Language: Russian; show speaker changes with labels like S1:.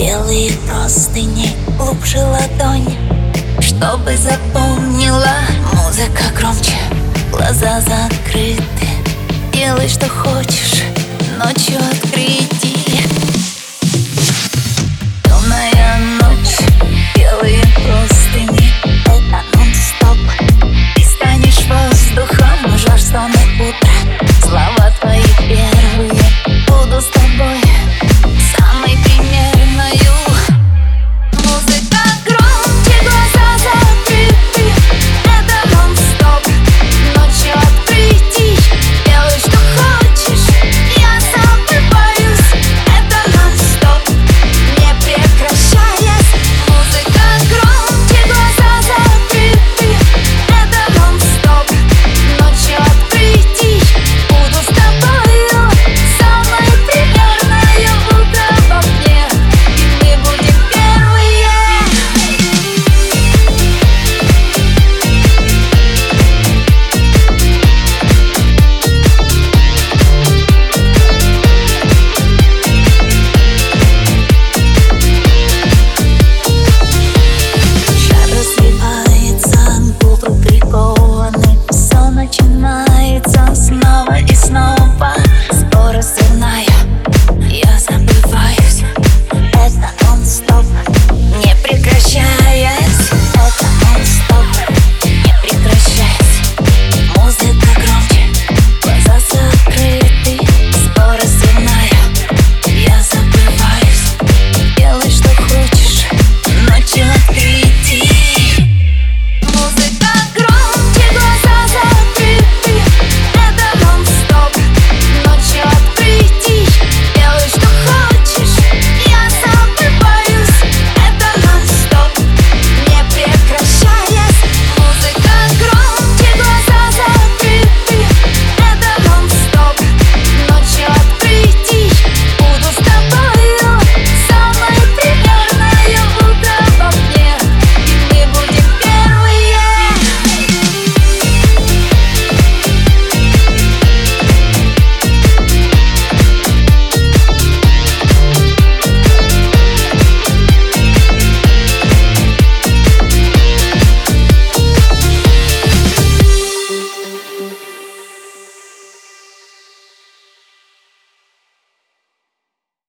S1: Белые простыни глубже ладонь Чтобы запомнила музыка громче Глаза закрыты Делай, что хочешь Ночью открытие.